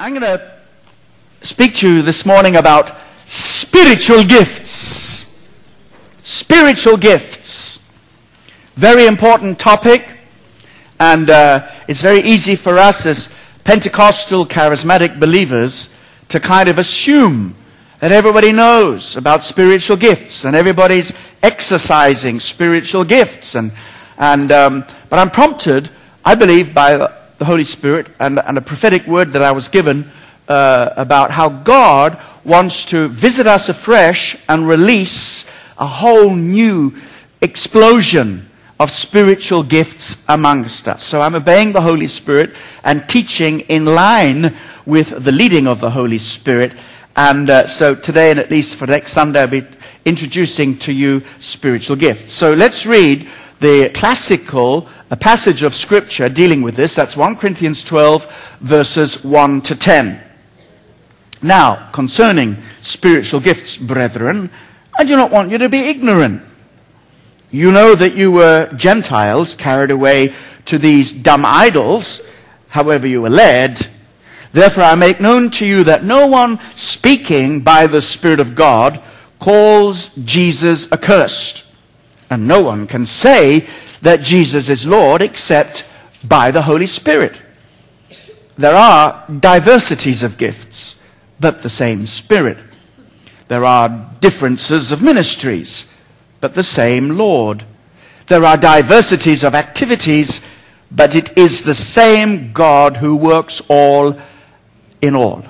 I'm going to speak to you this morning about spiritual gifts. Spiritual gifts. Very important topic, and uh, it's very easy for us as Pentecostal charismatic believers to kind of assume that everybody knows about spiritual gifts and everybody's exercising spiritual gifts. And, and, um, but I'm prompted, I believe, by the Holy Spirit and, and a prophetic word that I was given uh, about how God wants to visit us afresh and release a whole new explosion of spiritual gifts amongst us. So I'm obeying the Holy Spirit and teaching in line with the leading of the Holy Spirit. And uh, so today, and at least for next Sunday, I'll be introducing to you spiritual gifts. So let's read the classical a passage of scripture dealing with this. That's 1 Corinthians 12, verses 1 to 10. Now, concerning spiritual gifts, brethren, I do not want you to be ignorant. You know that you were Gentiles carried away to these dumb idols, however you were led. Therefore, I make known to you that no one speaking by the Spirit of God calls Jesus accursed. And no one can say that Jesus is Lord except by the Holy Spirit. There are diversities of gifts, but the same Spirit. There are differences of ministries, but the same Lord. There are diversities of activities, but it is the same God who works all in all.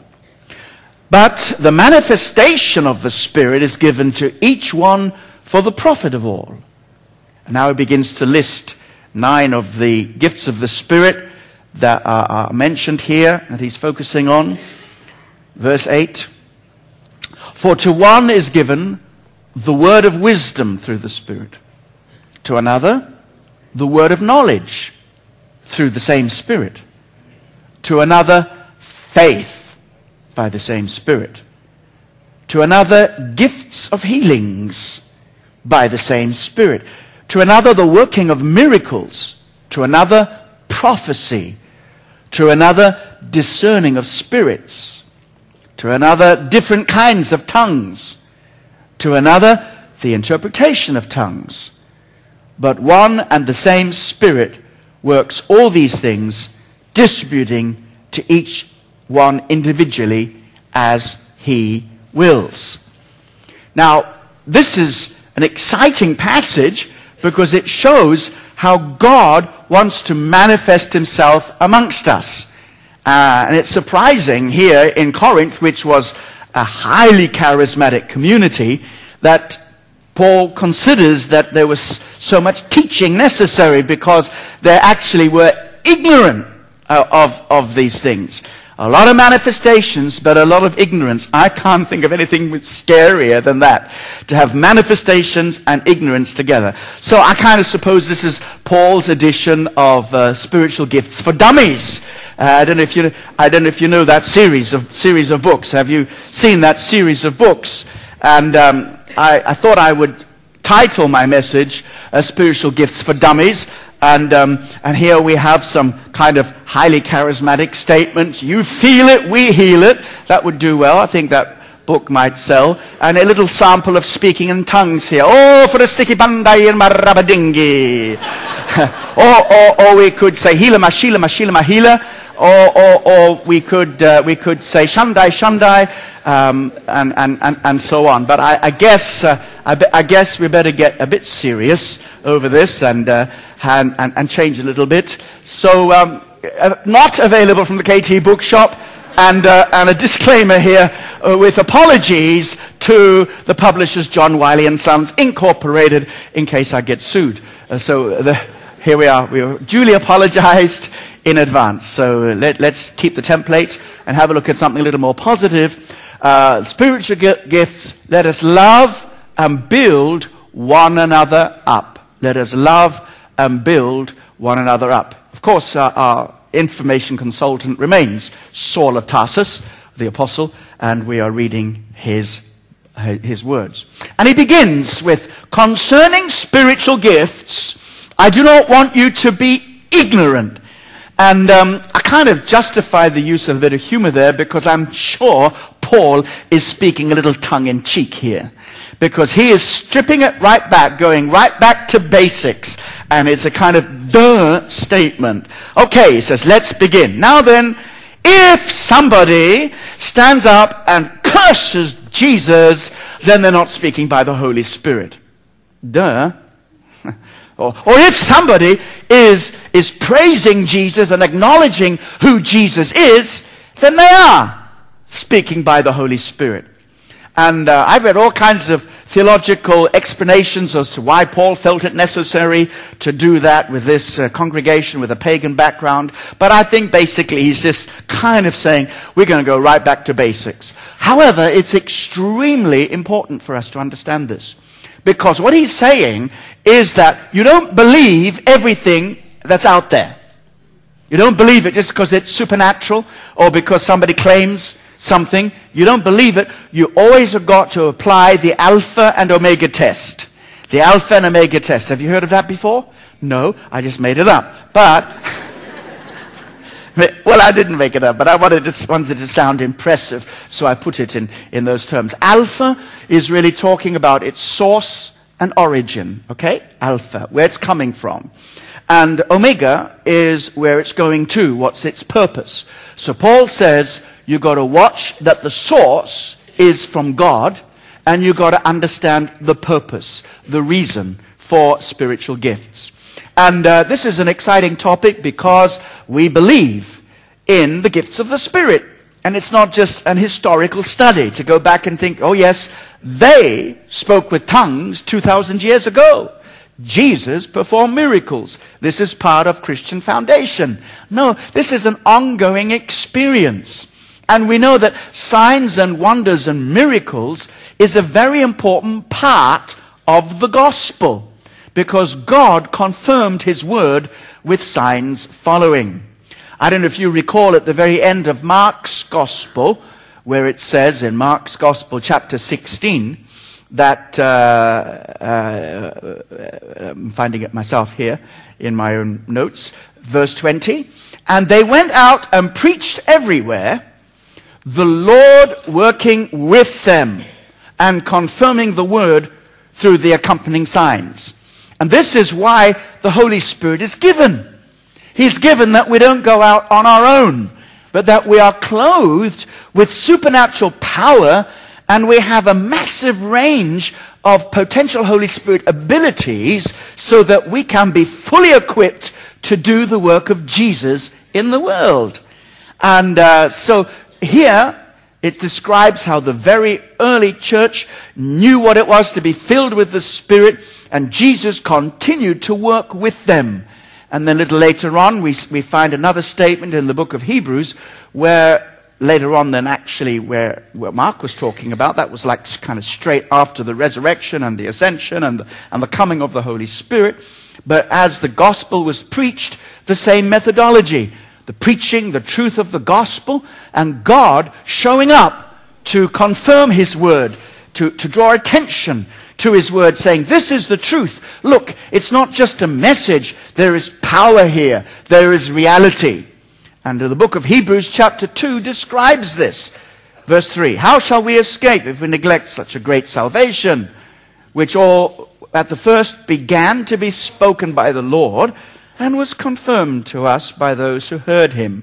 But the manifestation of the Spirit is given to each one for the profit of all. And now he begins to list nine of the gifts of the Spirit that are, mentioned here that he's focusing on. Verse 8 For to one is given the word of wisdom through the Spirit, to another, the word of knowledge through the same Spirit, to another, faith by the same Spirit, to another, gifts of healings by the same Spirit to another the working of miracles, to another prophecy, to another discerning of spirits, to another different kinds of tongues, to another the interpretation of tongues. But one and the same Spirit works all these things, distributing to each one individually as he wills. Now, this is an exciting passage because it shows how God wants to manifest himself amongst us. Uh, and it's surprising here in Corinth, which was a highly charismatic community, that Paul considers that there was so much teaching necessary because they actually were ignorant uh, of, of these things. A lot of manifestations, but a lot of ignorance. I can't think of anything scarier than that. To have manifestations and ignorance together. So I kind of suppose this is Paul's edition of uh, spiritual gifts for dummies. Uh, I don't know if you, I don't know if you know that series of, series of books. Have you seen that series of books? And um, I, I thought I would title my message uh, Spiritual Gifts for Dummies. And, um, and here we have some kind of highly charismatic statements. You feel it, we heal it. That would do well. I think that book might sell. And a little sample of speaking in tongues here. Oh, for a sticky bandai and marabadingi. or, or, or we could say, Hila Mashila Mashila Mahila or, or, or we, could, uh, we could say Shandai, Shandai, um, and, and, and, and so on. But I, I guess, uh, I, I, guess we better get a bit serious over this and, uh, and, and, and, change a little bit. So, um, uh, not available from the KT bookshop. And, uh, and a disclaimer here uh, with apologies to the publishers John Wiley and Sons Incorporated in case I get sued. so the, here we are. We duly apologized in advance. So let, us keep the template and have a look at something a little more positive. Uh, spiritual gifts, let us love and build one another up. Let us love and build one another up. Of course, uh, our information consultant remains Saul of Tarsus, the apostle, and we are reading his his words. And he begins with concerning spiritual gifts, I do not want you to be ignorant. And um, I kind of justify the use of a bit of humor there because I'm sure Paul is speaking a little tongue in cheek here. Because he is stripping it right back, going right back to basics. And it's a kind of duh statement. Okay, he says, let's begin. Now then, if somebody stands up and curses Jesus, then they're not speaking by the Holy Spirit. Duh. Or, or if somebody is, is praising Jesus and acknowledging who Jesus is, then they are speaking by the Holy Spirit. And uh, I've read all kinds of theological explanations as to why Paul felt it necessary to do that with this uh, congregation with a pagan background. But I think basically he's just kind of saying we're going to go right back to basics. However, it's extremely important for us to understand this. Because what he's saying is that you don't believe everything that's out there. You don't believe it just because it's supernatural or because somebody claims something. You don't believe it. You always have got to apply the alpha and omega test. The alpha and omega test. Have you heard of that before? No, I just made it up. But well, I didn't make it up, but I wanted, to, wanted it to sound impressive, so I put it in, in those terms. Alpha is really talking about its source and origin, okay? Alpha, where it's coming from. And omega is where it's going to, what's its purpose. So Paul says you've got to watch that the source is from God, and you've got to understand the purpose, the reason for spiritual gifts. And uh, this is an exciting topic because we believe in the gifts of the Spirit. And it's not just an historical study to go back and think, oh, yes, they spoke with tongues 2,000 years ago. Jesus performed miracles. This is part of Christian foundation. No, this is an ongoing experience. And we know that signs and wonders and miracles is a very important part of the gospel because God confirmed his word with signs following. I don't know if you recall at the very end of Mark's gospel, where it says in Mark's gospel, chapter 16, that, uh, uh, I'm finding it myself here in my own notes, verse 20, and they went out and preached everywhere, the Lord working with them and confirming the word through the accompanying signs. And this is why the Holy Spirit is given. He's given that we don't go out on our own, but that we are clothed with supernatural power and we have a massive range of potential Holy Spirit abilities so that we can be fully equipped to do the work of Jesus in the world. And uh, so here, it describes how the very early church knew what it was to be filled with the Spirit, and Jesus continued to work with them. And then a little later on, we, we find another statement in the book of Hebrews where later on than actually where, where Mark was talking about. That was like kind of straight after the resurrection and the ascension and the, and the coming of the Holy Spirit. But as the gospel was preached, the same methodology the preaching, the truth of the gospel, and God showing up to confirm his word, to, to draw attention to his word, saying, This is the truth. Look, it's not just a message, there is power here, there is reality. And the book of Hebrews, chapter 2, describes this. Verse 3 How shall we escape if we neglect such a great salvation, which all at the first began to be spoken by the Lord? And was confirmed to us by those who heard him.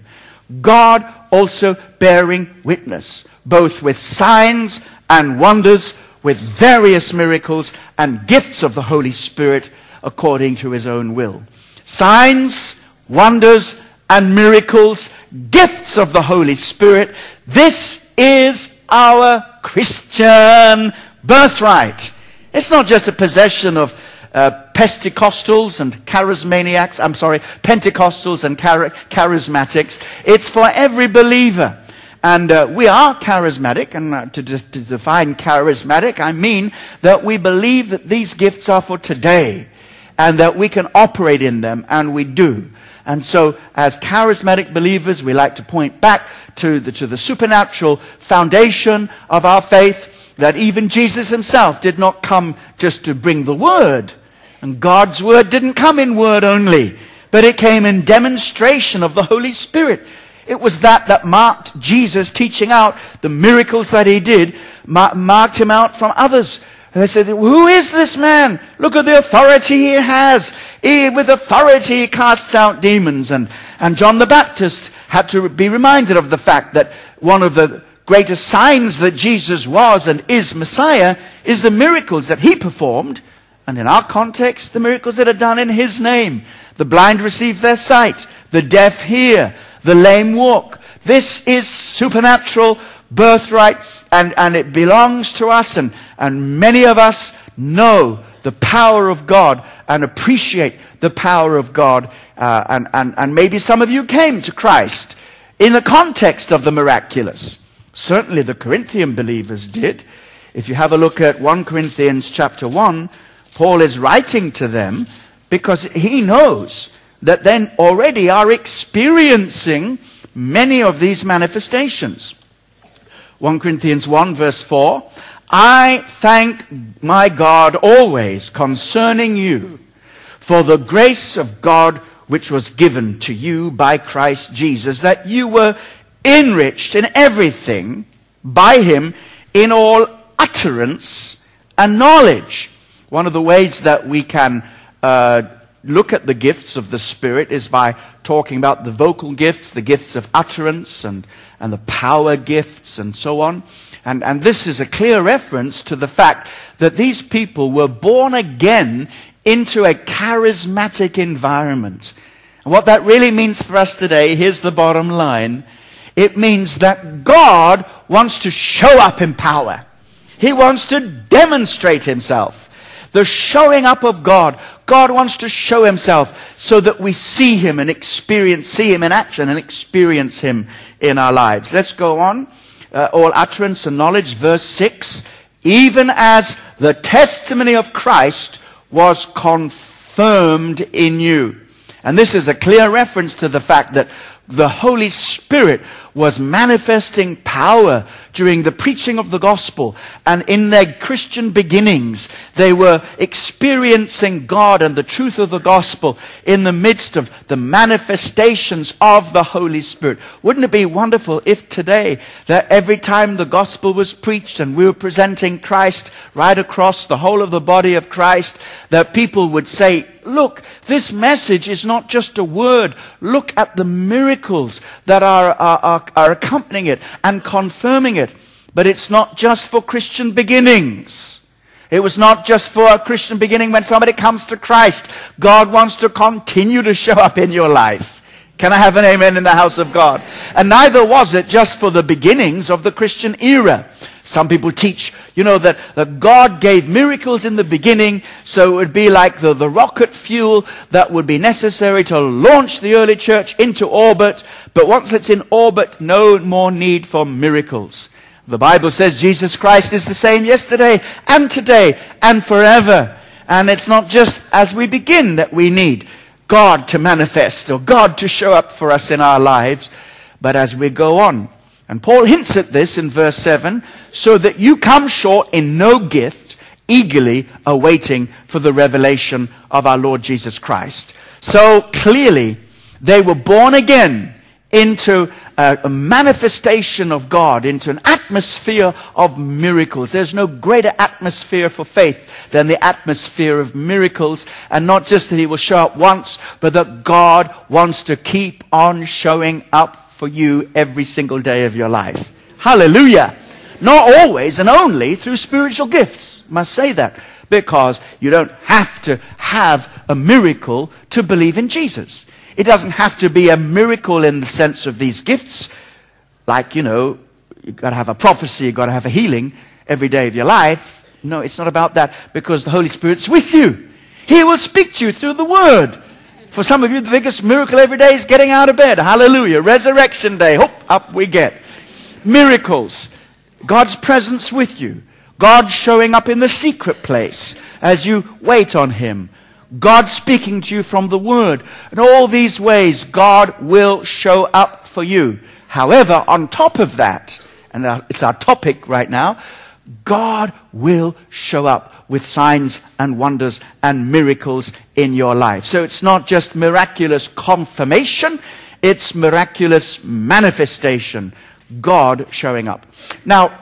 God also bearing witness, both with signs and wonders, with various miracles and gifts of the Holy Spirit according to his own will. Signs, wonders, and miracles, gifts of the Holy Spirit. This is our Christian birthright. It's not just a possession of uh, Pentecostals and charismaniacs, I'm sorry, Pentecostals and char- charismatics. It's for every believer. And uh, we are charismatic, and uh, to, de- to define charismatic, I mean that we believe that these gifts are for today, and that we can operate in them, and we do. And so, as charismatic believers, we like to point back to the, to the supernatural foundation of our faith, that even Jesus himself did not come just to bring the word, and God's word didn't come in word only, but it came in demonstration of the Holy Spirit. It was that that marked Jesus teaching out the miracles that he did, marked him out from others. And they said, Who is this man? Look at the authority he has. He, with authority, he casts out demons. And, and John the Baptist had to be reminded of the fact that one of the greatest signs that Jesus was and is Messiah is the miracles that he performed. And in our context, the miracles that are done in his name. The blind receive their sight. The deaf hear. The lame walk. This is supernatural birthright and, and it belongs to us and, and many of us know the power of God and appreciate the power of God. Uh, and, and, and maybe some of you came to Christ in the context of the miraculous. Certainly the Corinthian believers did. If you have a look at 1 Corinthians chapter 1, Paul is writing to them because he knows that they already are experiencing many of these manifestations. 1 Corinthians 1 verse 4, I thank my God always concerning you for the grace of God which was given to you by Christ Jesus, that you were enriched in everything by him in all utterance and knowledge. One of the ways that we can uh, look at the gifts of the Spirit is by talking about the vocal gifts, the gifts of utterance, and, and the power gifts, and so on. And, and this is a clear reference to the fact that these people were born again into a charismatic environment. And what that really means for us today, here's the bottom line. It means that God wants to show up in power. He wants to demonstrate himself the showing up of God. God wants to show himself so that we see him and experience, see him in action and experience him in our lives. Let's go on. Uh, all utterance and knowledge, verse 6. Even as the testimony of Christ was confirmed in you. And this is a clear reference to the fact that the Holy Spirit was manifesting power during the preaching of the gospel. And in their Christian beginnings, they were experiencing God and the truth of the gospel in the midst of the manifestations of the Holy Spirit. Wouldn't it be wonderful if today that every time the gospel was preached and we were presenting Christ right across the whole of the body of Christ, that people would say, look, this message is not just a word. Look at the miracles that are, are, are, are accompanying it and confirming it. But it's not just for Christian beginnings. It was not just for a Christian beginning when somebody comes to Christ. God wants to continue to show up in your life. Can I have an amen in the house of God? And neither was it just for the beginnings of the Christian era. Some people teach, you know, that, that God gave miracles in the beginning, so it would be like the, the rocket fuel that would be necessary to launch the early church into orbit. But once it's in orbit, no more need for miracles. The Bible says Jesus Christ is the same yesterday and today and forever. And it's not just as we begin that we need God to manifest or God to show up for us in our lives, but as we go on. And Paul hints at this in verse 7 so that you come short in no gift, eagerly awaiting for the revelation of our Lord Jesus Christ. So clearly, they were born again into a, manifestation of God, into an atmosphere of miracles. There's no greater atmosphere for faith than the atmosphere of miracles. And not just that He will show up once, but that God wants to keep on showing up for you every single day of your life. Hallelujah. Not always and only through spiritual gifts. Must say that. Because you don't have to have a miracle to believe in Jesus. It doesn't have to be a miracle in the sense of these gifts. Like, you know, you've got to have a prophecy, you've got to have a healing every day of your life. No, it's not about that because the Holy Spirit's with you. He will speak to you through the Word. For some of you, the biggest miracle every day is getting out of bed. Hallelujah. Resurrection day. Hope up we get. Miracles. God's presence with you. God showing up in the secret place as you wait on Him. God speaking to you from the Word. In all these ways, God will show up for you. However, on top of that, and uh, it's our topic right now, God will show up with signs and wonders and miracles in your life. So it's not just miraculous confirmation, it's miraculous manifestation. God showing up. Now,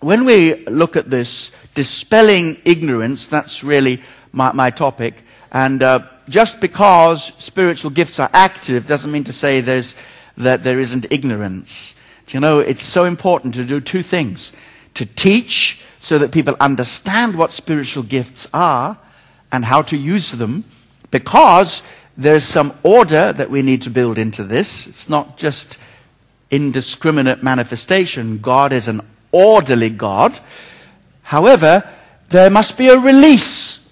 when we look at this, dispelling ignorance, that's really my, my topic. And uh, just because spiritual gifts are active doesn't mean to say there's, that there isn't ignorance. Do You know, it's so important to do two things to teach so that people understand what spiritual gifts are and how to use them, because there's some order that we need to build into this. It's not just indiscriminate manifestation. God is an orderly God. However, there must be a release,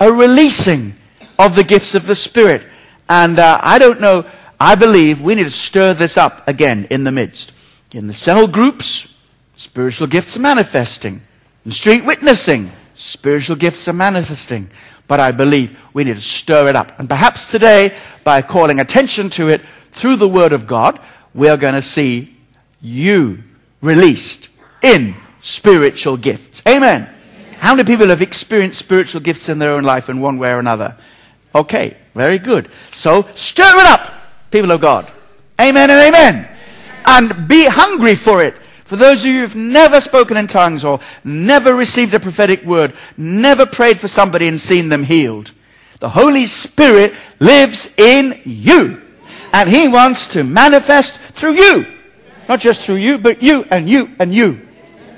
a releasing of the gifts of the Spirit. And uh, I don't know, I believe we need to stir this up again in the midst. In the cell groups, spiritual gifts are manifesting. In street witnessing, spiritual gifts are manifesting. But I believe we need to stir it up. And perhaps today, by calling attention to it through the Word of God, we are going to see you released in spiritual gifts. Amen. How many people have experienced spiritual gifts in their own life in one way or another? Okay, very good. So stir it up, people of God. Amen and amen. And be hungry for it. For those of you who've never spoken in tongues or never received a prophetic word, never prayed for somebody and seen them healed, the Holy Spirit lives in you. And He wants to manifest through you. Not just through you, but you and you and you.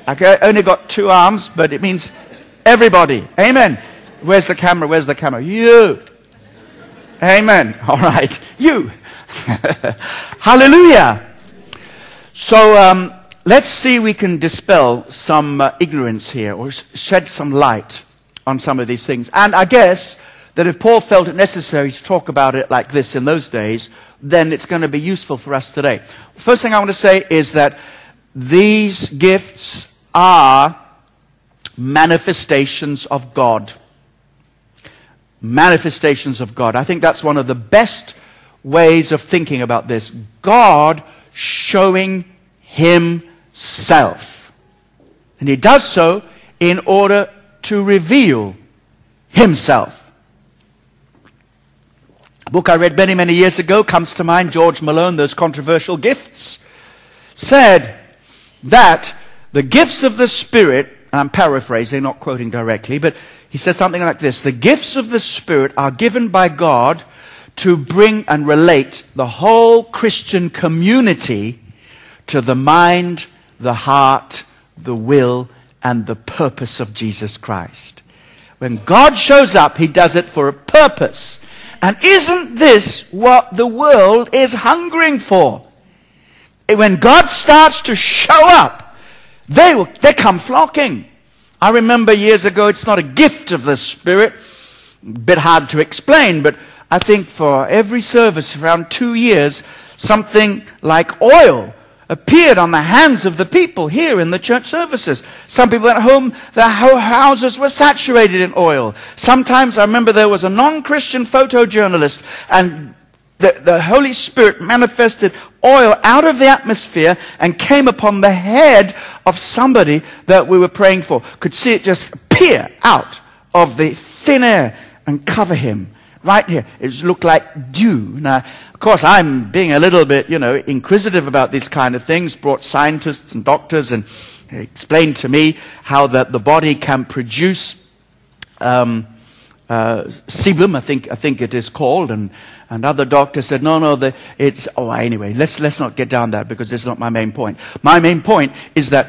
I only got two arms, but it means everybody. Amen. Where's the camera? Where's the camera? You. Amen. All right. You. Hallelujah. So um, let's see we can dispel some uh, ignorance here or shed some light on some of these things. And I guess that if Paul felt it necessary to talk about it like this in those days, then it's going to be useful for us today. First thing I want to say is that these gifts are manifestations of God. Manifestations of God. I think that's one of the best ways of thinking about this. God showing Himself. And He does so in order to reveal Himself. A book I read many, many years ago comes to mind, George Mallone, Those Controversial Gifts, said that the gifts of the Spirit, I'm paraphrasing, not quoting directly, but he says something like this The gifts of the Spirit are given by God to bring and relate the whole Christian community to the mind, the heart, the will, and the purpose of Jesus Christ. When God shows up, He does it for a purpose. And isn't this what the world is hungering for? When God starts to show up, they, they come flocking. I remember years ago, it's not a gift of the Spirit, a bit hard to explain, but I think for every service around two years, something like oil appeared on the hands of the people here in the church services. Some people at home, their houses were saturated in oil. Sometimes I remember there was a non-Christian photojournalist and the, the Holy Spirit manifested oil out of the atmosphere and came upon the head of somebody that we were praying for. Could see it just appear out of the thin air and cover him right here. It looked like dew. Now, of course, I'm being a little bit, you know, inquisitive about these kind of things, brought scientists and doctors and explained to me how that the body can produce um, uh, sebum, I think, I think it is called, and, and other doctors said, no, no, the, it's, oh, anyway, let's, let's not get down that because it's not my main point. My main point is that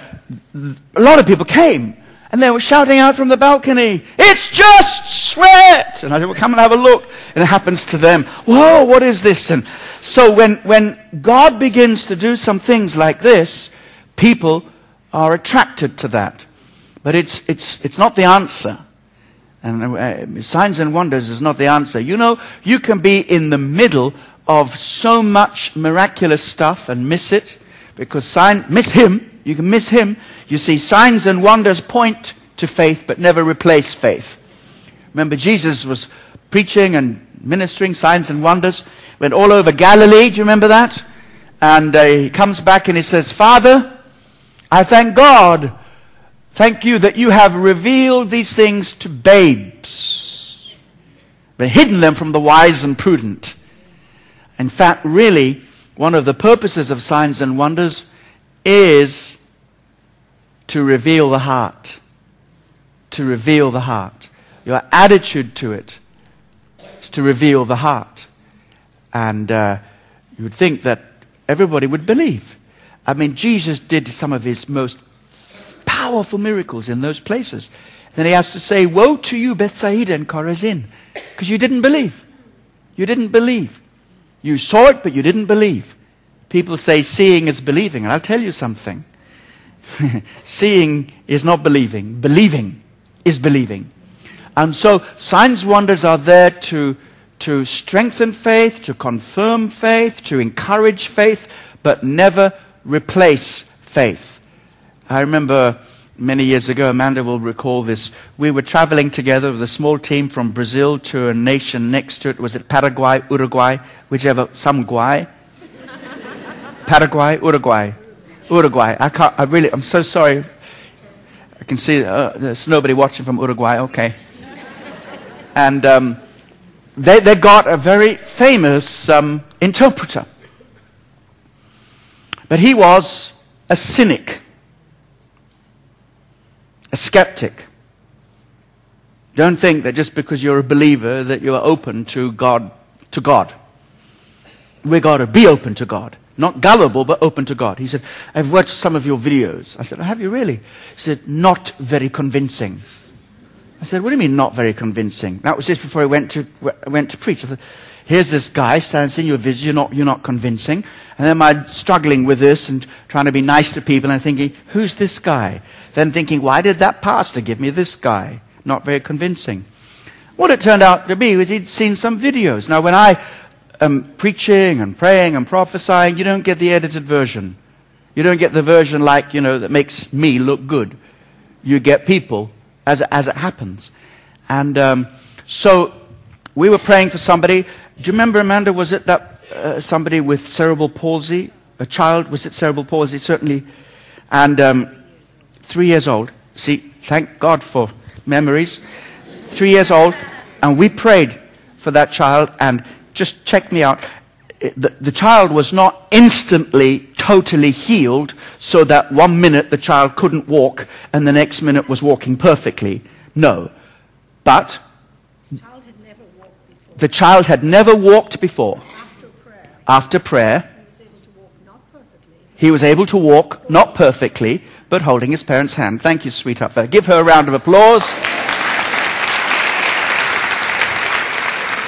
a lot of people came and they were shouting out from the balcony, It's just sweat! And I said, Well, come and have a look. And it happens to them. Whoa, what is this? And so when, when God begins to do some things like this, people are attracted to that. But it's, it's, it's not the answer. And uh, signs and wonders is not the answer. You know, you can be in the middle of so much miraculous stuff and miss it because sign, miss him you can miss him. You see, signs and wonders point to faith, but never replace faith. Remember, Jesus was preaching and ministering signs and wonders, went all over Galilee. Do you remember that? And uh, he comes back and he says, Father, I thank God Thank you that you have revealed these things to babes, but hidden them from the wise and prudent. In fact, really, one of the purposes of signs and wonders is to reveal the heart. To reveal the heart. Your attitude to it is to reveal the heart. And uh, you would think that everybody would believe. I mean, Jesus did some of his most powerful miracles in those places. Then he has to say, Woe to you, Bethsaida and Chorazin, because you didn't believe. You didn't believe. You saw it, but you didn't believe. People say seeing is believing, and I'll tell you something. seeing is not believing, believing is believing. And so signs, wonders are there to, to strengthen faith, to confirm faith, to encourage faith, but never replace faith. I remember many years ago, Amanda will recall this. We were traveling together with a small team from Brazil to a nation next to it. Was it Paraguay, Uruguay, whichever, some Guay? Paraguay, Uruguay. Uruguay. I can't, I really, I'm so sorry. I can see uh, there's nobody watching from Uruguay. Okay. And um, they, they got a very famous um, interpreter. But he was a cynic a skeptic. Don't think that just because you're a believer that you're open to God, to God. We've got to be open to God. Not gullible, but open to God. He said, I've watched some of your videos. I said, have you really? He said, not very convincing. I said, what do you mean not very convincing? That was just before I went to, went to preach. I said, here's this guy standing your vision, you're not, you're not convincing. And then I'm struggling with this and trying to be nice to people and thinking, who's this guy? Then thinking, why did that pastor give me this guy? Not very convincing. What it turned out to be was he'd seen some videos. Now, when I am preaching and praying and prophesying, you don't get the edited version. You don't get the version like, you know, that makes me look good. You get people as, as it happens. And um, so we were praying for somebody. Do you remember, Amanda, was it that uh, somebody with cerebral palsy? A child, was it cerebral palsy? Certainly. And um, three years old. See, thank God for memories. Three years old. And we prayed for that child. And just check me out. Eh, the, the, child was not instantly totally healed so that one minute the child couldn't walk and the next minute was walking perfectly. No. But the child had never walked before. After prayer, After prayer he was able to walk not perfectly, he was able to walk, not perfectly, but holding his parents' hand. Thank you, sweetheart. Give her a round of applause.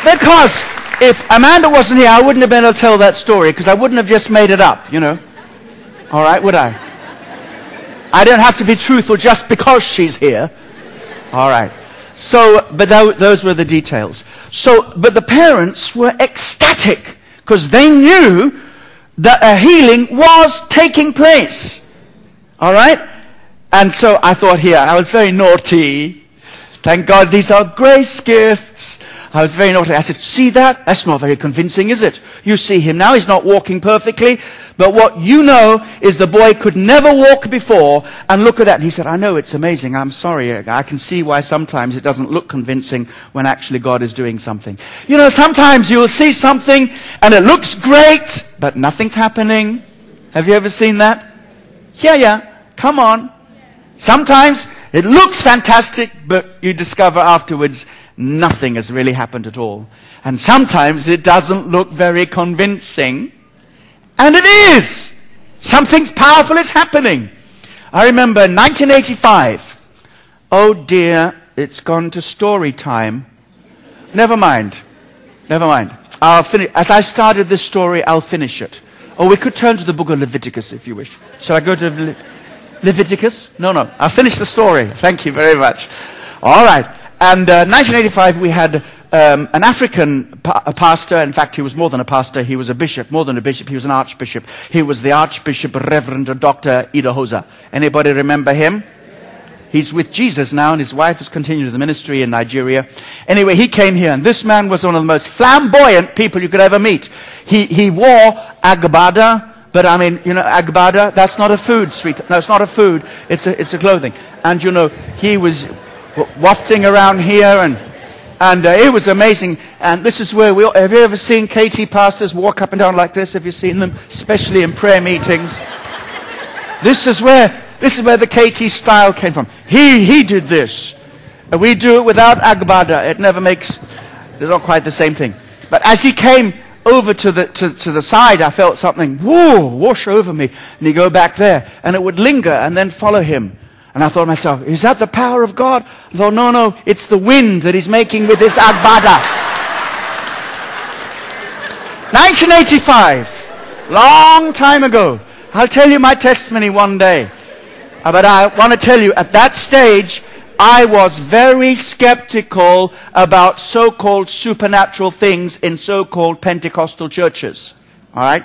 Because if Amanda wasn't here, I wouldn't have been able to tell that story because I wouldn't have just made it up, you know. All right, would I? I don't have to be truthful just because she's here. All right. So, but those were the details. So, but the parents were ecstatic because they knew that a healing was taking place. All right? And so I thought here, I was very naughty. Thank God these are grace gifts. I was very naughty. I said, see that? That's not very convincing, is it? You see him now. He's not walking perfectly. But what you know is the boy could never walk before. And look at that. And he said, I know it's amazing. I'm sorry. I can see why sometimes it doesn't look convincing when actually God is doing something. You know, sometimes you'll see something and it looks great, but nothing's happening. Have you ever seen that? Yeah, yeah. Come on. Sometimes it looks fantastic, but you discover afterwards nothing has really happened at all. And sometimes it doesn't look very convincing. And it is. Something's powerful is happening. I remember 1985. Oh dear, it's gone to story time. Never mind. Never mind. I'll finish. As I started this story, I'll finish it. Or we could turn to the book of Leviticus if you wish. Shall I go to Le- Leviticus? No, no. I'll finish the story. Thank you very much. All right. And uh, 1985, we had um, an African pa- pastor. In fact, he was more than a pastor. He was a bishop, more than a bishop. He was an archbishop. He was the Archbishop Reverend Dr. Idahosa. Anybody remember him? He's with Jesus now, and his wife has continued the ministry in Nigeria. Anyway, he came here, and this man was one of the most flamboyant people you could ever meet. He, he wore agbada, But I mean, you know, agbada, that's not a food, sweet. No, it's not a food. It's a, it's a clothing. And you know, he was wafting around here and, and uh, it was amazing. And this is where we, have you ever seen KT pastors walk up and down like this? Have you seen them? Especially in prayer meetings. this is where, this is where the KT style came from. He, he did this. And we do it without agbada. It never makes, it's not quite the same thing. But as he came over to the, to, to the side, I felt something, whoa, wash over me. And he'd go back there, and it would linger and then follow him. And I thought to myself, is that the power of God? I thought, no, no, it's the wind that he's making with this agbada. 1985, long time ago. I'll tell you my testimony one day. But I want to tell you, at that stage, I was very skeptical about so called supernatural things in so called Pentecostal churches. All right?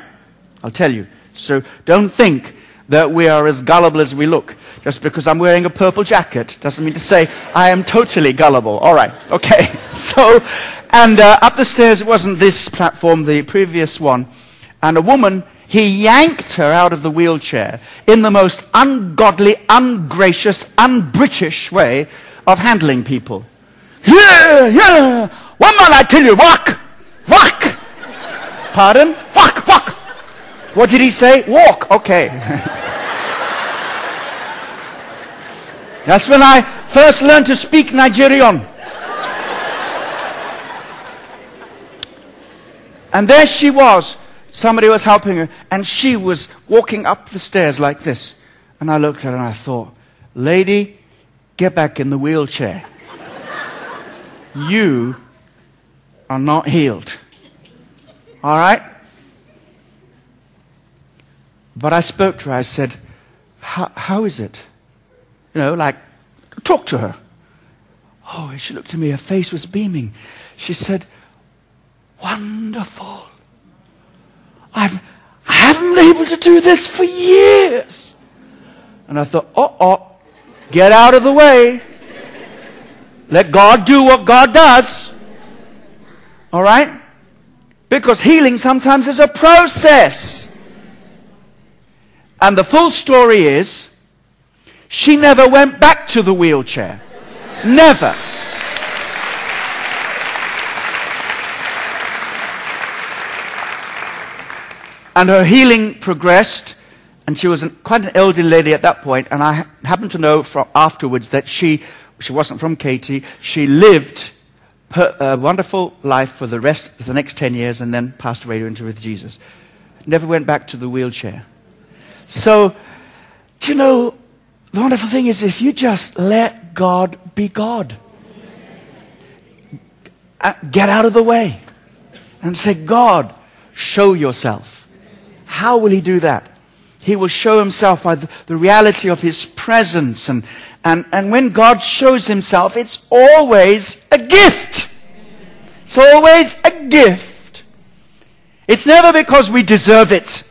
I'll tell you. So don't think that we are as gullible as we look. Just because I'm wearing a purple jacket doesn't mean to say I am totally gullible. All right. Okay. So, and uh, up the stairs, it wasn't this platform, the previous one. And a woman he yanked her out of the wheelchair in the most ungodly, ungracious, unbritish way of handling people. Yeah, yeah. One man, I tell you, walk, walk. Pardon? Walk, walk. What did he say? Walk. Okay. That's when I first learned to speak Nigerian. And there she was, Somebody was helping her, and she was walking up the stairs like this. And I looked at her and I thought, Lady, get back in the wheelchair. you are not healed. All right? But I spoke to her. I said, How is it? You know, like, talk to her. Oh, she looked at me. Her face was beaming. She said, Wonderful. I've, I haven't been able to do this for years. And I thought, oh, oh, get out of the way. Let God do what God does. All right? Because healing sometimes is a process. And the full story is she never went back to the wheelchair. Never. And her healing progressed, and she was an, quite an elderly lady at that point. and I happened to know from afterwards that she, she wasn't from KT, she lived per, a wonderful life for the rest of the next 10 years and then passed away to into with Jesus. Never went back to the wheelchair. So, do you know, the wonderful thing is if you just let God be God, uh, get out of the way and say, God, show yourself. How will he do that? He will show himself by the, reality of his presence. And, and, and when God shows himself, it's always a gift. It's always a gift. It's never because we deserve it.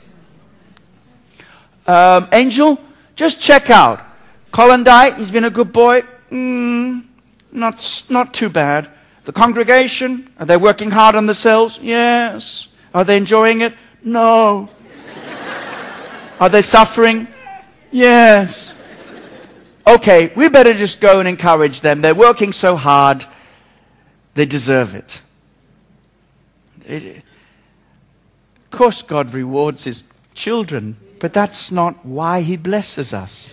Um, Angel, just check out. Colin Dye, he's been a good boy. Mm, not, not too bad. The congregation, are they working hard on themselves? Yes. Are they enjoying it? No. Are they suffering? Yes. Okay, we better just go and encourage them. They're working so hard. They deserve it. it of course, God rewards his children, but that's not why he blesses us.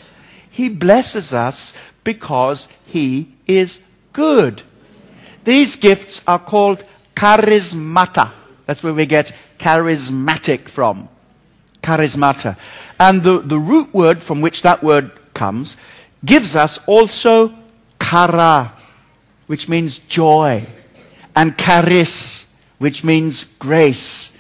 He blesses us because he is good. These gifts are called charismata. That's where we get charismatic from charismata. And the, the root word from which that word comes gives us also chara, which means joy, and charis, which means grace.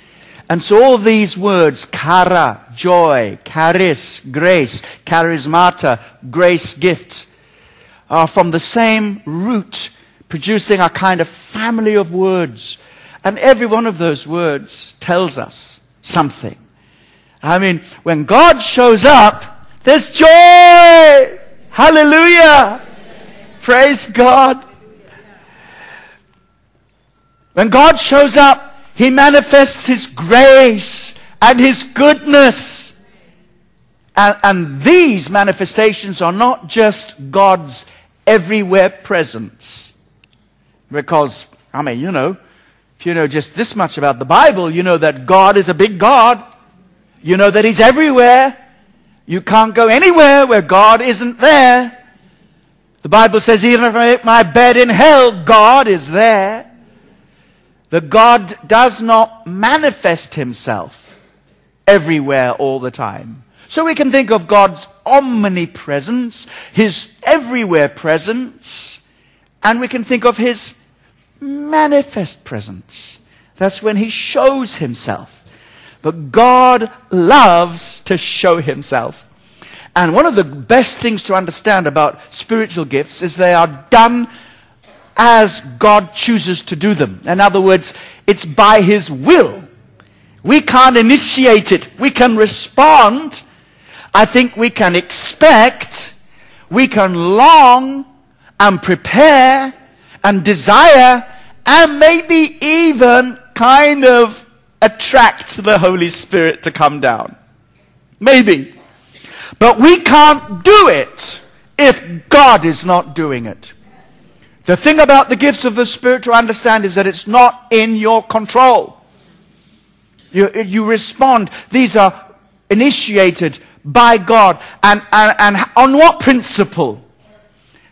And so all these words, chara, joy, charis, grace, charismata, grace gift, are from the same root, producing a kind of family of words. And every one of those words tells us something. I mean, when God shows up, there's joy. Hallelujah. Praise God. When God shows up, He manifests His grace and His goodness. And, and these manifestations are not just God's everywhere presence. Because, I mean, you know, if you know just this much about the Bible, you know that God is a big God. You know that He's everywhere. You can't go anywhere where God isn't there. The Bible says, even if I make my bed in hell, God is there. The God does not manifest Himself everywhere all the time. So we can think of God's omnipresence, His everywhere presence, and we can think of His manifest presence. That's when He shows Himself. But God loves to show Himself. And one of the best things to understand about spiritual gifts is they are done as God chooses to do them. In other words, it's by His will. We can't initiate it. We can respond I think we can expect, we can long and prepare and desire and maybe even kind of attract the Holy Spirit to come down. Maybe. But we can't do it if God is not doing it. The thing about the gifts of the Spirit to understand is that it's not in your control. You, you respond. These are initiated by God. And, and, and on what principle?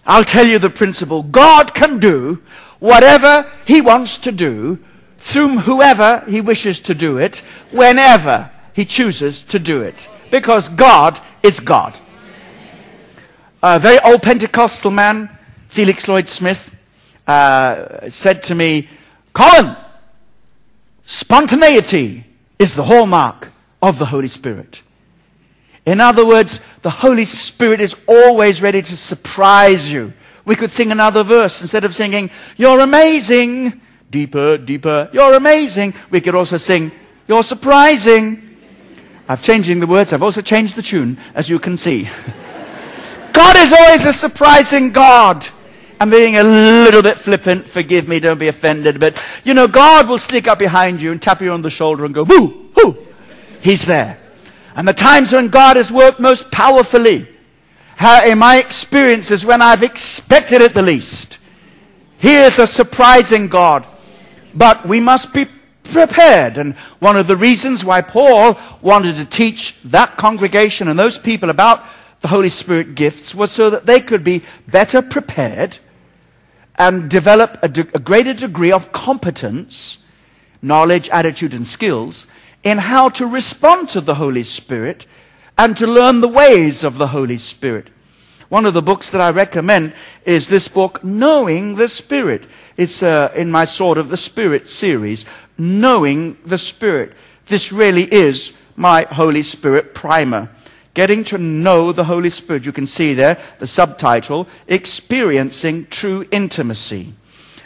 I'll tell you the principle. God can do whatever He wants to do through whoever He wishes to do it, whenever He chooses to do it. Because God is God. A very old Pentecostal man, Felix Lloyd Smith, uh, said to me, Colin, spontaneity is the hallmark of the Holy Spirit. In other words, the Holy Spirit is always ready to surprise you. We could sing another verse instead of singing, You're amazing, deeper, deeper, you're amazing. We could also sing, You're surprising. I've changing the words, I've also changed the tune, as you can see. God is always a surprising God. I'm being a little bit flippant, forgive me, don't be offended, but you know, God will sneak up behind you and tap you on the shoulder and go, Whoo, whoo. He's there. And the times when God has worked most powerfully, how, in my experience, is when I've expected it the least. He is a surprising God. But we must be prepared. And one of the reasons why Paul wanted to teach that congregation and those people about the Holy Spirit gifts was so that they could be better prepared and develop a, de- a greater degree of competence, knowledge, attitude, and skills in how to respond to the Holy Spirit and to learn the ways of the Holy Spirit. One of the books that I recommend is this book, Knowing the Spirit. It's uh, in my Sword of the Spirit series, Knowing the Spirit. This really is my Holy Spirit primer. Getting to know the Holy Spirit. You can see there the subtitle, Experiencing True Intimacy.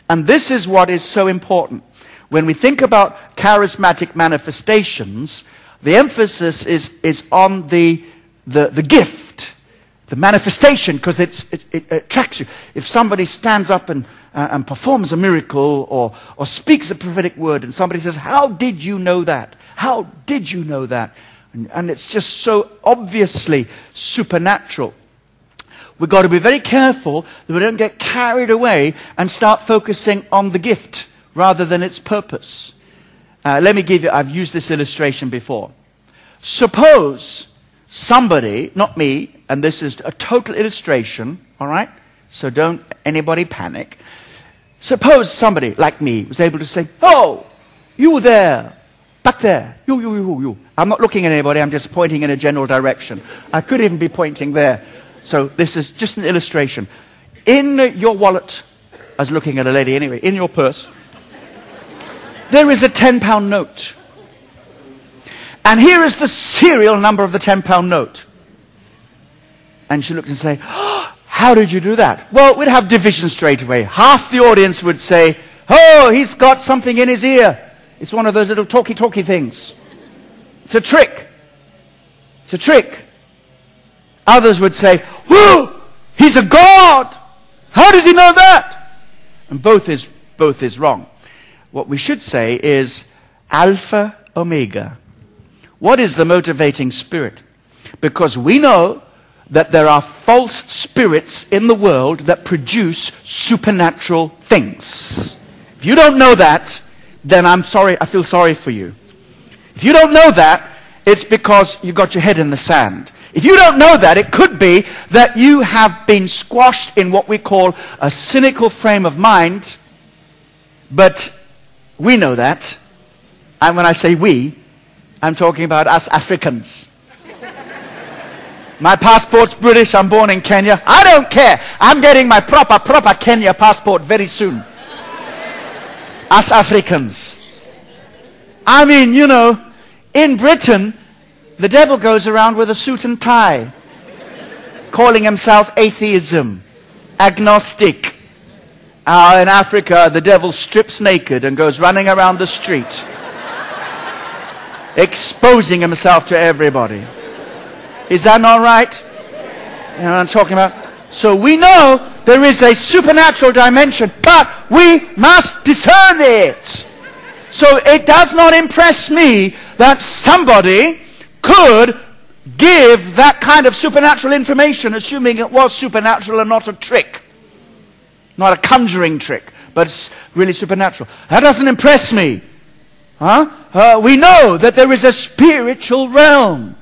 And this is what is so important. When we think about charismatic manifestations, the emphasis is, is on the, the, the gift, the manifestation, because it, it, attracts you. If somebody stands up and, uh, and performs a miracle or, or speaks a prophetic word, and somebody says, How did you know that? How did you know that? And, and it's just so obviously supernatural. We've got to be very careful that we don't get carried away and start focusing on the gift rather than its purpose. Uh, let me give you, I've used this illustration before. Suppose somebody, not me, and this is a total illustration, all right? So don't anybody panic. Suppose somebody like me was able to say, Oh, you there, back there, you, you, you, you. I'm not looking at anybody, I'm just pointing in a general direction. I could even be pointing there. So this is just an illustration. In your wallet, I was looking at a lady anyway, in your purse, there is a 10 pound note. And here is the serial number of the 10 pound note. And she looked and say, oh, how did you do that? Well, we'd have division straight away. Half the audience would say, oh, he's got something in his ear. It's one of those little talky talky things. It's a trick. It's a trick. Others would say, whoa, he's a god. How does he know that? And both is, both is wrong. What we should say is Alpha Omega. What is the motivating spirit? Because we know that there are false spirits in the world that produce supernatural things. If you don't know that, then I'm sorry, I feel sorry for you. If you don't know that, it's because you got your head in the sand. If you don't know that, it could be that you have been squashed in what we call a cynical frame of mind, but we know that. And when I say we, I'm talking about us Africans. My passport's British, I'm born in Kenya. I don't care. I'm getting my proper, proper Kenya passport very soon. Us Africans. I mean, you know, in Britain, the devil goes around with a suit and tie, calling himself atheism, agnostic. Uh, in Africa, the devil strips naked and goes running around the street, exposing himself to everybody. Is that not right? You know what I'm talking about? So we know there is a supernatural dimension, but we must discern it. So it does not impress me that somebody could give that kind of supernatural information, assuming it was supernatural and not a trick. Not a conjuring trick, but it's really supernatural. That doesn't impress me. Huh? Uh, we know that there is a spiritual realm,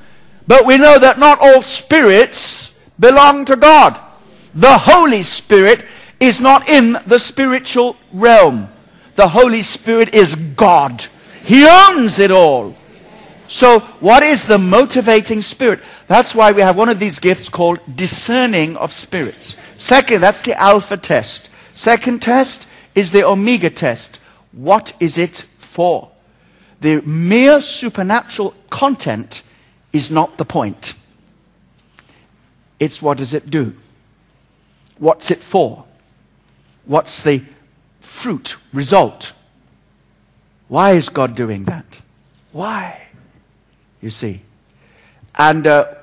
but we know that not all spirits belong to God. The Holy Spirit is not in the spiritual realm. The Holy Spirit is God. He owns it all. So, what is the motivating spirit? That's why we have one of these gifts called discerning of spirits. Second, that's the alpha test. Second test is the omega test. What is it for? The mere supernatural content is not the point. It's what does it do? What's it for? What's the fruit, result? Why is God doing that? Why? you see. And uh,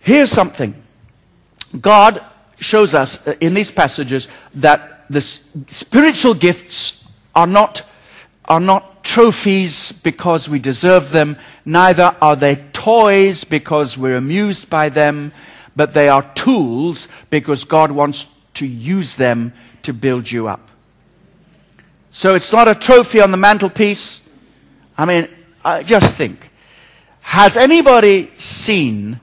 here's something God shows us uh, in these passages that the spiritual gifts are not, are not trophies because we deserve them, neither are they toys because we're amused by them, but they are tools because God wants to use them to build you up. So it's not a trophy on the mantelpiece. I mean, just think has anybody seen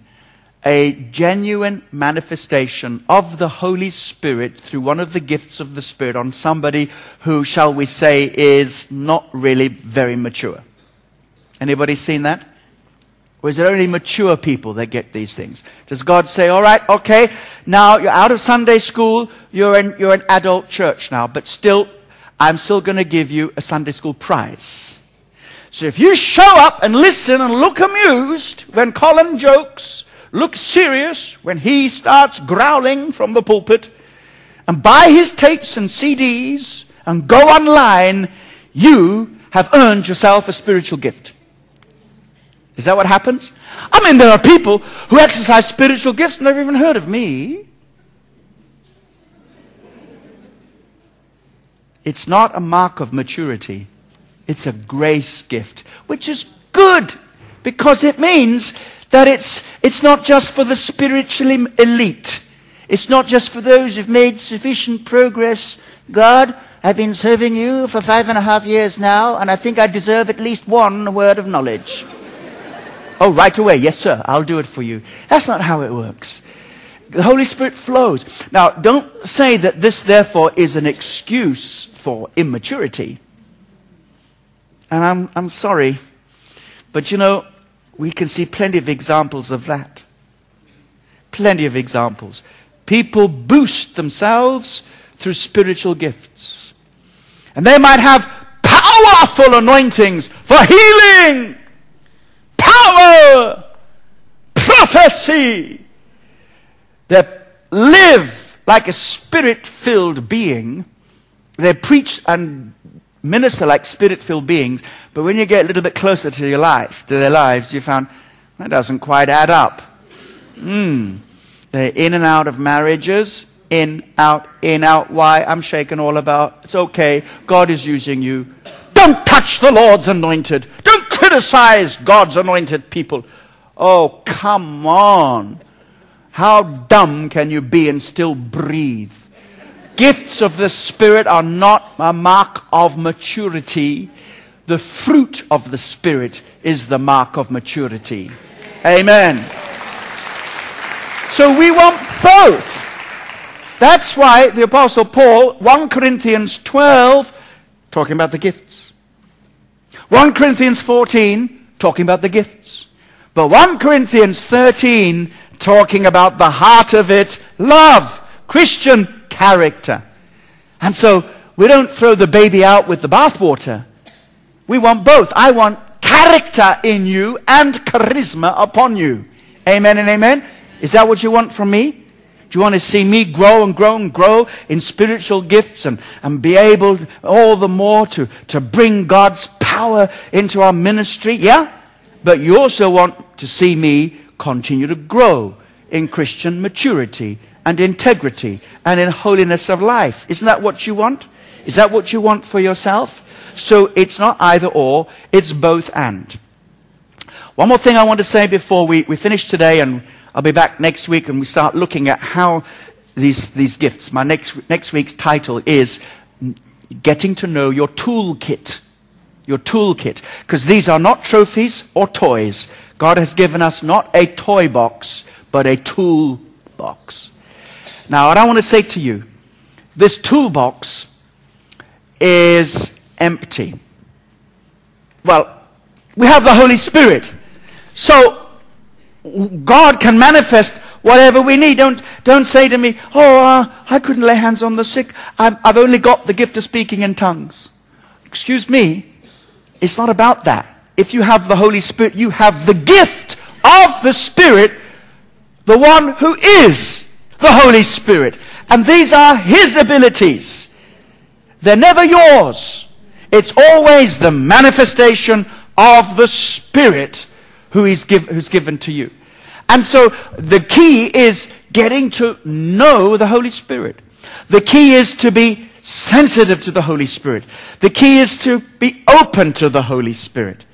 a genuine manifestation of the Holy Spirit through one of the gifts of the Spirit on somebody who, shall we say, is not really very mature? Anybody seen that? Or is it only mature people that get these things? Does God say, all right, okay, now you're out of Sunday school, you're in, you're in adult church now, but still, I'm still going to give you a Sunday school prize. So if you show up and listen and look amused when Colin jokes, look serious when he starts growling from the pulpit, and buy his tapes and CDs and go online, you have earned yourself a spiritual gift. Is that what happens? I mean, there are people who exercise spiritual gifts and never even heard of me. It's not a mark of maturity. It's a grace gift, which is good because it means that it's, it's not just for the spiritually elite. It's not just for those who've made sufficient progress. God, I've been serving you for five and a half years now, and I think I deserve at least one word of knowledge. Oh, right away. Yes, sir. I'll do it for you. That's not how it works. The Holy Spirit flows. Now, don't say that this, therefore, is an excuse for immaturity. And I'm, I'm sorry, but you know, we can see plenty of examples of that. Plenty of examples. People boost themselves through spiritual gifts. And they might have powerful anointings for healing, power, prophecy. They live like a spirit filled being. They preach and minister like spirit filled beings, but when you get a little bit closer to your life, to their lives, you found that doesn't quite add up. Hmm. They're in and out of marriages, in, out, in, out. Why? I'm shaken all about. It's okay. God is using you. Don't touch the Lord's anointed. Don't criticize God's anointed people. Oh, come on. How dumb can you be and still breathe? Gifts of the Spirit are not a mark of maturity. The fruit of the Spirit is the mark of maturity. Amen. So we want both. That's why the Apostle Paul, 1 Corinthians 12, talking about the gifts. 1 Corinthians 14, talking about the gifts. But 1 Corinthians 13, talking about the heart of it, love, Christian character. And so we don't throw the baby out with the bathwater. We want both. I want character in you and charisma upon you. Amen and amen. Is that what you want from me? Do you want to see me grow and grow and grow in spiritual gifts and, and be able all the more to, to bring God's power into our ministry? Yeah? But you also want to see me continue to grow in Christian maturity and integrity and in holiness of life. Isn't that what you want? Is that what you want for yourself? So it's not either or, it's both and. One more thing I want to say before we, we finish today, and I'll be back next week and we start looking at how these, these gifts. My next, next week's title is Getting to Know Your Toolkit. Your toolkit. Because these are not trophies or toys. God has given us not a toy box, but a tool box. Now, what I want to say to you this toolbox is empty. Well, we have the Holy Spirit. So, God can manifest whatever we need. Don't, don't say to me, oh, uh, I couldn't lay hands on the sick. i I've only got the gift of speaking in tongues. Excuse me, it's not about that. If you have the Holy Spirit, you have the gift of the Spirit, the one who is the Holy Spirit. And these are His abilities. They're never yours. It's always the manifestation of the Spirit who is give, who's given to you. And so the key is getting to know the Holy Spirit. The key is to be sensitive to the Holy Spirit. The key is to be open to the Holy Spirit.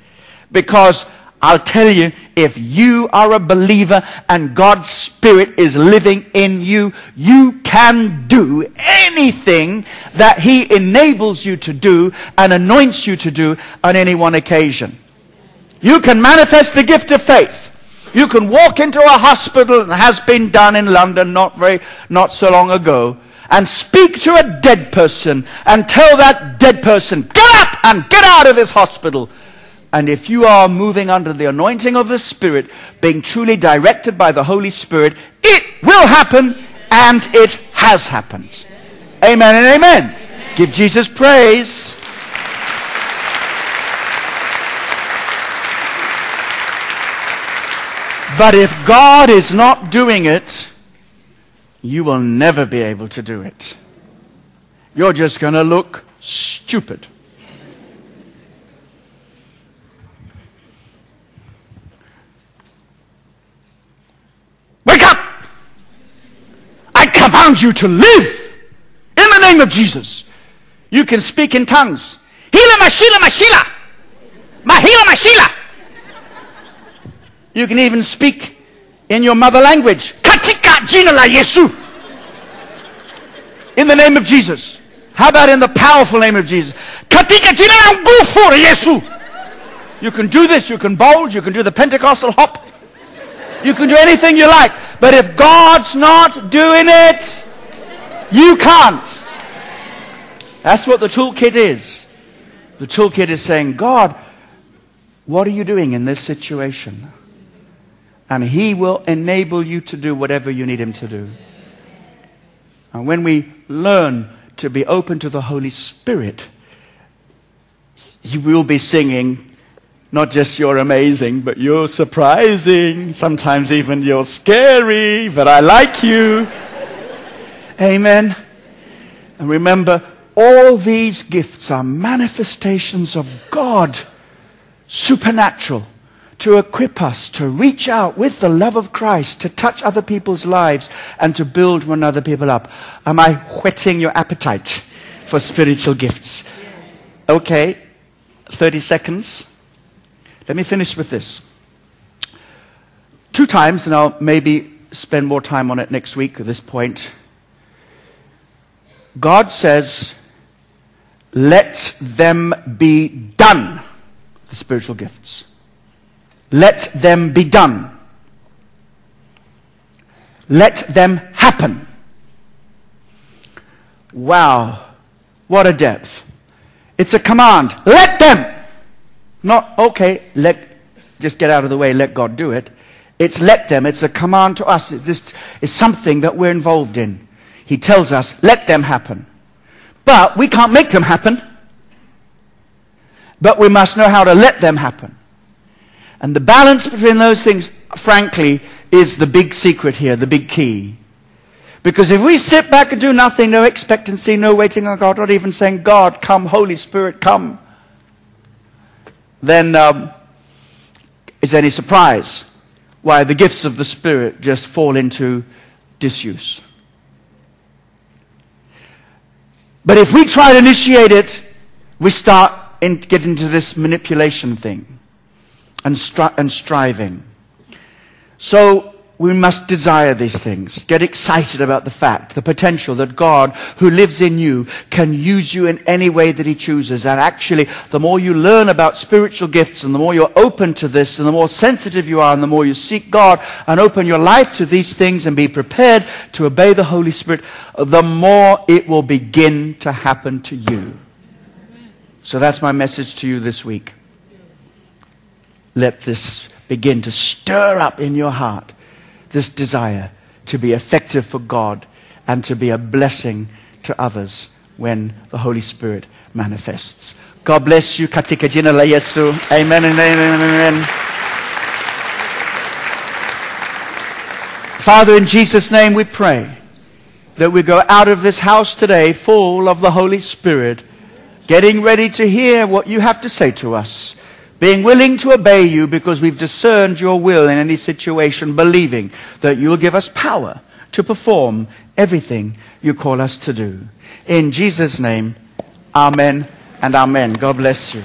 Because I'll tell you, if you are a believer and God's Spirit is living in you, you can do anything that He enables you to do and anoints you to do on any one occasion. You can manifest the gift of faith. You can walk into a hospital, and has been done in London not very, not so long ago, and speak to a dead person and tell that dead person, get up and get out of this hospital. And if you are moving under the anointing of the Spirit, being truly directed by the Holy Spirit, it will happen and it has happened. Amen and amen. amen. Give Jesus praise. But if God is not doing it, you will never be able to do it. You're just going to look stupid. Wake up! I command you to live in the name of Jesus. You can speak in tongues. Hila mashila mashila. Mahila mashila. You can even speak in your mother language. Katika jina la Yesu. In the name of Jesus. How about in the powerful name of Jesus? Katika jina la nguvu Yesu. You can do this. You can bulge. You can do the Pentecostal hop. You can do anything you like. But if God's not doing it, you can't. That's what the toolkit is. The toolkit is saying, God, what are you doing in this situation? And He will enable you to do whatever you need Him to do. And when we learn to be open to the Holy Spirit, you will be singing not just you're amazing, but you're surprising. Sometimes even you're scary, but I like you. Amen. And remember, all these gifts are manifestations of God, supernatural to equip us to reach out with the love of Christ, to touch other people's lives, and to build one other people up. Am I whetting your appetite for spiritual gifts? Okay, 30 seconds. Let me finish with this. Two times, and I'll maybe spend more time on it next week at this point. God says, let them be done, the spiritual gifts. Let them be done. Let them happen. Wow, what a depth. It's a command. Let them. Not, okay, let, just get out of the way, let God do it. It's let them. It's a command to us. It just is something that we're involved in. He tells us, let them happen. But we can't make them happen. But we must know how to let them happen. And the balance between those things, frankly, is the big secret here, the big key. Because if we sit back and do nothing, no expectancy, no waiting on God, not even saying, God, come, Holy Spirit, come, then um, is any surprise why the gifts of the Spirit just fall into disuse. But if we try to initiate it, we start in, get into this manipulation thing and, stri- and striving. So we must desire these things. Get excited about the fact, the potential that God, who lives in you, can use you in any way that He chooses. And actually, the more you learn about spiritual gifts and the more you're open to this and the more sensitive you are and the more you seek God and open your life to these things and be prepared to obey the Holy Spirit, the more it will begin to happen to you. So that's my message to you this week. Let this begin to stir up in your heart this desire to be effective for God and to be a blessing to others when the Holy Spirit manifests. God bless you. Katika jina la Yesu. Amen and amen and amen. Father, in Jesus' name we pray that we go out of this house today full of the Holy Spirit, getting ready to hear what you have to say to us being willing to obey you because we've discerned your will in any situation, believing that you'll give us power to perform everything you call us to do. In Jesus' name, amen and amen. God bless you.